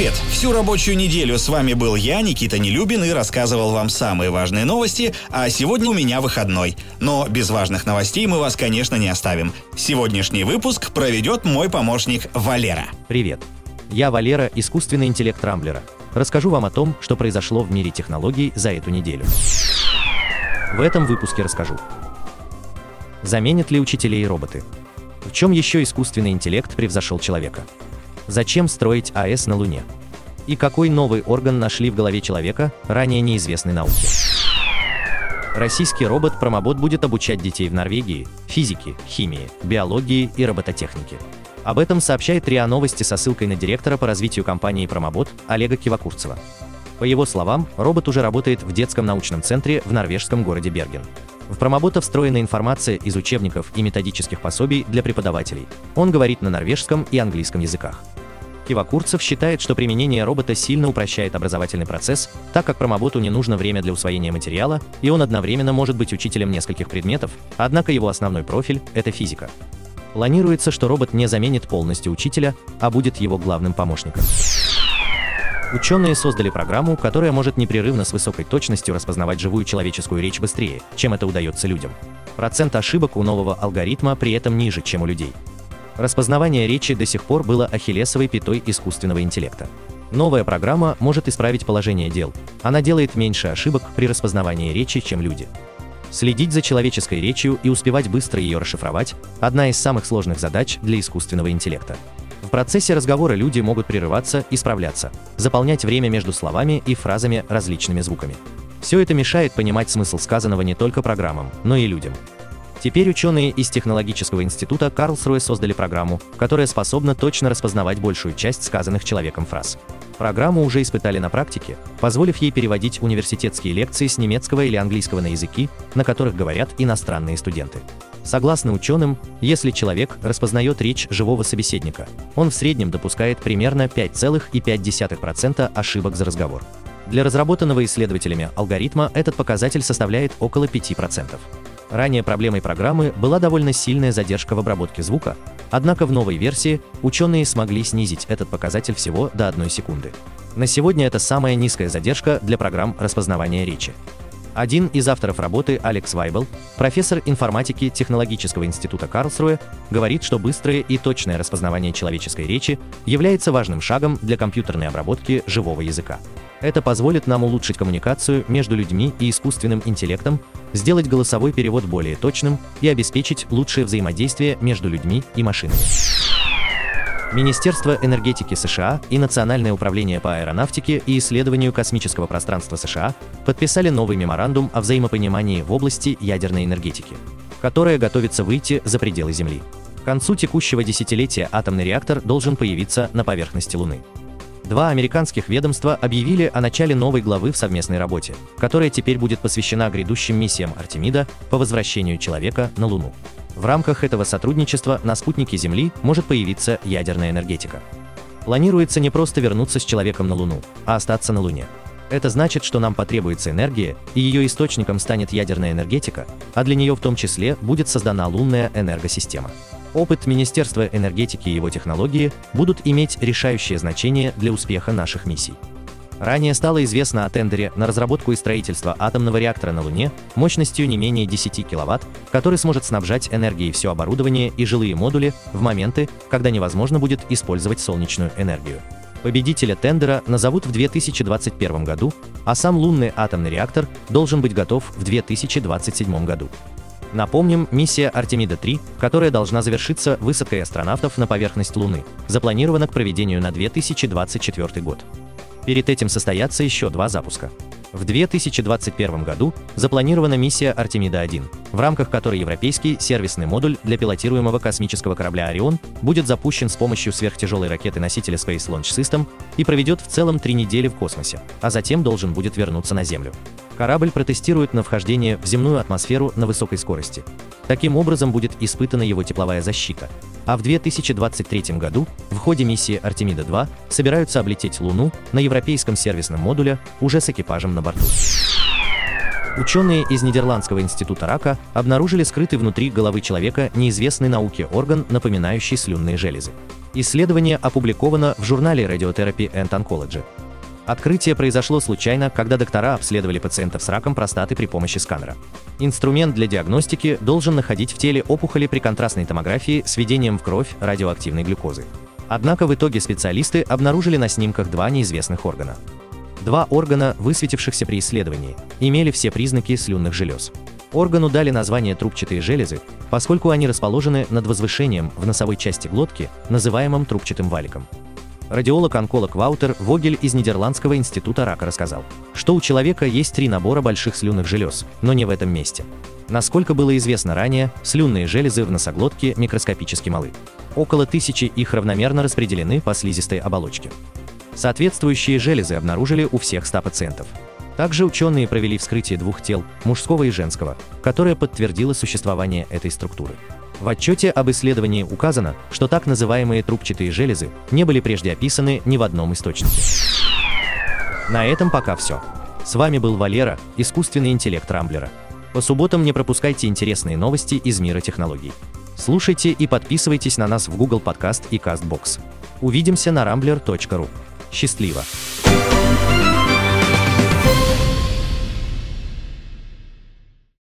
Привет! Всю рабочую неделю с вами был я, Никита Нелюбин, и рассказывал вам самые важные новости, а сегодня у меня выходной. Но без важных новостей мы вас, конечно, не оставим. Сегодняшний выпуск проведет мой помощник Валера. Привет! Я Валера, искусственный интеллект Рамблера. Расскажу вам о том, что произошло в мире технологий за эту неделю. В этом выпуске расскажу. Заменят ли учителей роботы? В чем еще искусственный интеллект превзошел человека? Зачем строить АЭС на Луне? И какой новый орган нашли в голове человека, ранее неизвестной науке? Российский робот-промобот будет обучать детей в Норвегии физике, химии, биологии и робототехнике. Об этом сообщает РИА Новости со ссылкой на директора по развитию компании «Промобот» Олега Кивакурцева. По его словам, робот уже работает в детском научном центре в норвежском городе Берген. В промобота встроена информация из учебников и методических пособий для преподавателей. Он говорит на норвежском и английском языках. Кивакурцев считает, что применение робота сильно упрощает образовательный процесс, так как промоботу не нужно время для усвоения материала, и он одновременно может быть учителем нескольких предметов, однако его основной профиль – это физика. Планируется, что робот не заменит полностью учителя, а будет его главным помощником. Ученые создали программу, которая может непрерывно с высокой точностью распознавать живую человеческую речь быстрее, чем это удается людям. Процент ошибок у нового алгоритма при этом ниже, чем у людей. Распознавание речи до сих пор было ахиллесовой пятой искусственного интеллекта. Новая программа может исправить положение дел. Она делает меньше ошибок при распознавании речи, чем люди. Следить за человеческой речью и успевать быстро ее расшифровать – одна из самых сложных задач для искусственного интеллекта. В процессе разговора люди могут прерываться и справляться, заполнять время между словами и фразами различными звуками. Все это мешает понимать смысл сказанного не только программам, но и людям. Теперь ученые из Технологического института Карлсруэ создали программу, которая способна точно распознавать большую часть сказанных человеком фраз. Программу уже испытали на практике, позволив ей переводить университетские лекции с немецкого или английского на языки, на которых говорят иностранные студенты. Согласно ученым, если человек распознает речь живого собеседника, он в среднем допускает примерно 5,5% ошибок за разговор. Для разработанного исследователями алгоритма этот показатель составляет около 5%. Ранее проблемой программы была довольно сильная задержка в обработке звука, однако в новой версии ученые смогли снизить этот показатель всего до 1 секунды. На сегодня это самая низкая задержка для программ распознавания речи. Один из авторов работы, Алекс Вайбл, профессор информатики Технологического института Карлсруэ, говорит, что быстрое и точное распознавание человеческой речи является важным шагом для компьютерной обработки живого языка. Это позволит нам улучшить коммуникацию между людьми и искусственным интеллектом, сделать голосовой перевод более точным и обеспечить лучшее взаимодействие между людьми и машинами. Министерство энергетики США и Национальное управление по аэронавтике и исследованию космического пространства США подписали новый меморандум о взаимопонимании в области ядерной энергетики, которая готовится выйти за пределы Земли. К концу текущего десятилетия атомный реактор должен появиться на поверхности Луны. Два американских ведомства объявили о начале новой главы в совместной работе, которая теперь будет посвящена грядущим миссиям Артемида по возвращению человека на Луну. В рамках этого сотрудничества на спутнике Земли может появиться ядерная энергетика. Планируется не просто вернуться с человеком на Луну, а остаться на Луне. Это значит, что нам потребуется энергия, и ее источником станет ядерная энергетика, а для нее в том числе будет создана лунная энергосистема. Опыт Министерства энергетики и его технологии будут иметь решающее значение для успеха наших миссий. Ранее стало известно о тендере на разработку и строительство атомного реактора на Луне мощностью не менее 10 кВт, который сможет снабжать энергией все оборудование и жилые модули в моменты, когда невозможно будет использовать солнечную энергию. Победителя тендера назовут в 2021 году, а сам лунный атомный реактор должен быть готов в 2027 году. Напомним, миссия Артемида-3, которая должна завершиться высадкой астронавтов на поверхность Луны, запланирована к проведению на 2024 год. Перед этим состоятся еще два запуска. В 2021 году запланирована миссия Артемида-1, в рамках которой европейский сервисный модуль для пилотируемого космического корабля «Орион» будет запущен с помощью сверхтяжелой ракеты-носителя Space Launch System и проведет в целом три недели в космосе, а затем должен будет вернуться на Землю. Корабль протестирует на вхождение в земную атмосферу на высокой скорости. Таким образом будет испытана его тепловая защита, а в 2023 году в ходе миссии Артемида-2 собираются облететь Луну на европейском сервисном модуле уже с экипажем на борту. Ученые из Нидерландского института рака обнаружили скрытый внутри головы человека неизвестный науке орган, напоминающий слюнные железы. Исследование опубликовано в журнале Radiotherapy and Oncology. Открытие произошло случайно, когда доктора обследовали пациентов с раком простаты при помощи сканера. Инструмент для диагностики должен находить в теле опухоли при контрастной томографии с введением в кровь радиоактивной глюкозы. Однако в итоге специалисты обнаружили на снимках два неизвестных органа. Два органа, высветившихся при исследовании, имели все признаки слюнных желез. Органу дали название трубчатые железы, поскольку они расположены над возвышением в носовой части глотки, называемым трубчатым валиком. Радиолог-онколог Ваутер Вогель из Нидерландского института рака рассказал, что у человека есть три набора больших слюнных желез, но не в этом месте. Насколько было известно ранее, слюнные железы в носоглотке микроскопически малы. Около тысячи их равномерно распределены по слизистой оболочке. Соответствующие железы обнаружили у всех 100 пациентов. Также ученые провели вскрытие двух тел, мужского и женского, которое подтвердило существование этой структуры. В отчете об исследовании указано, что так называемые трубчатые железы не были прежде описаны ни в одном источнике. На этом пока все. С вами был Валера, искусственный интеллект Рамблера. По субботам не пропускайте интересные новости из мира технологий. Слушайте и подписывайтесь на нас в Google Podcast и CastBox. Увидимся на rambler.ru. Счастливо!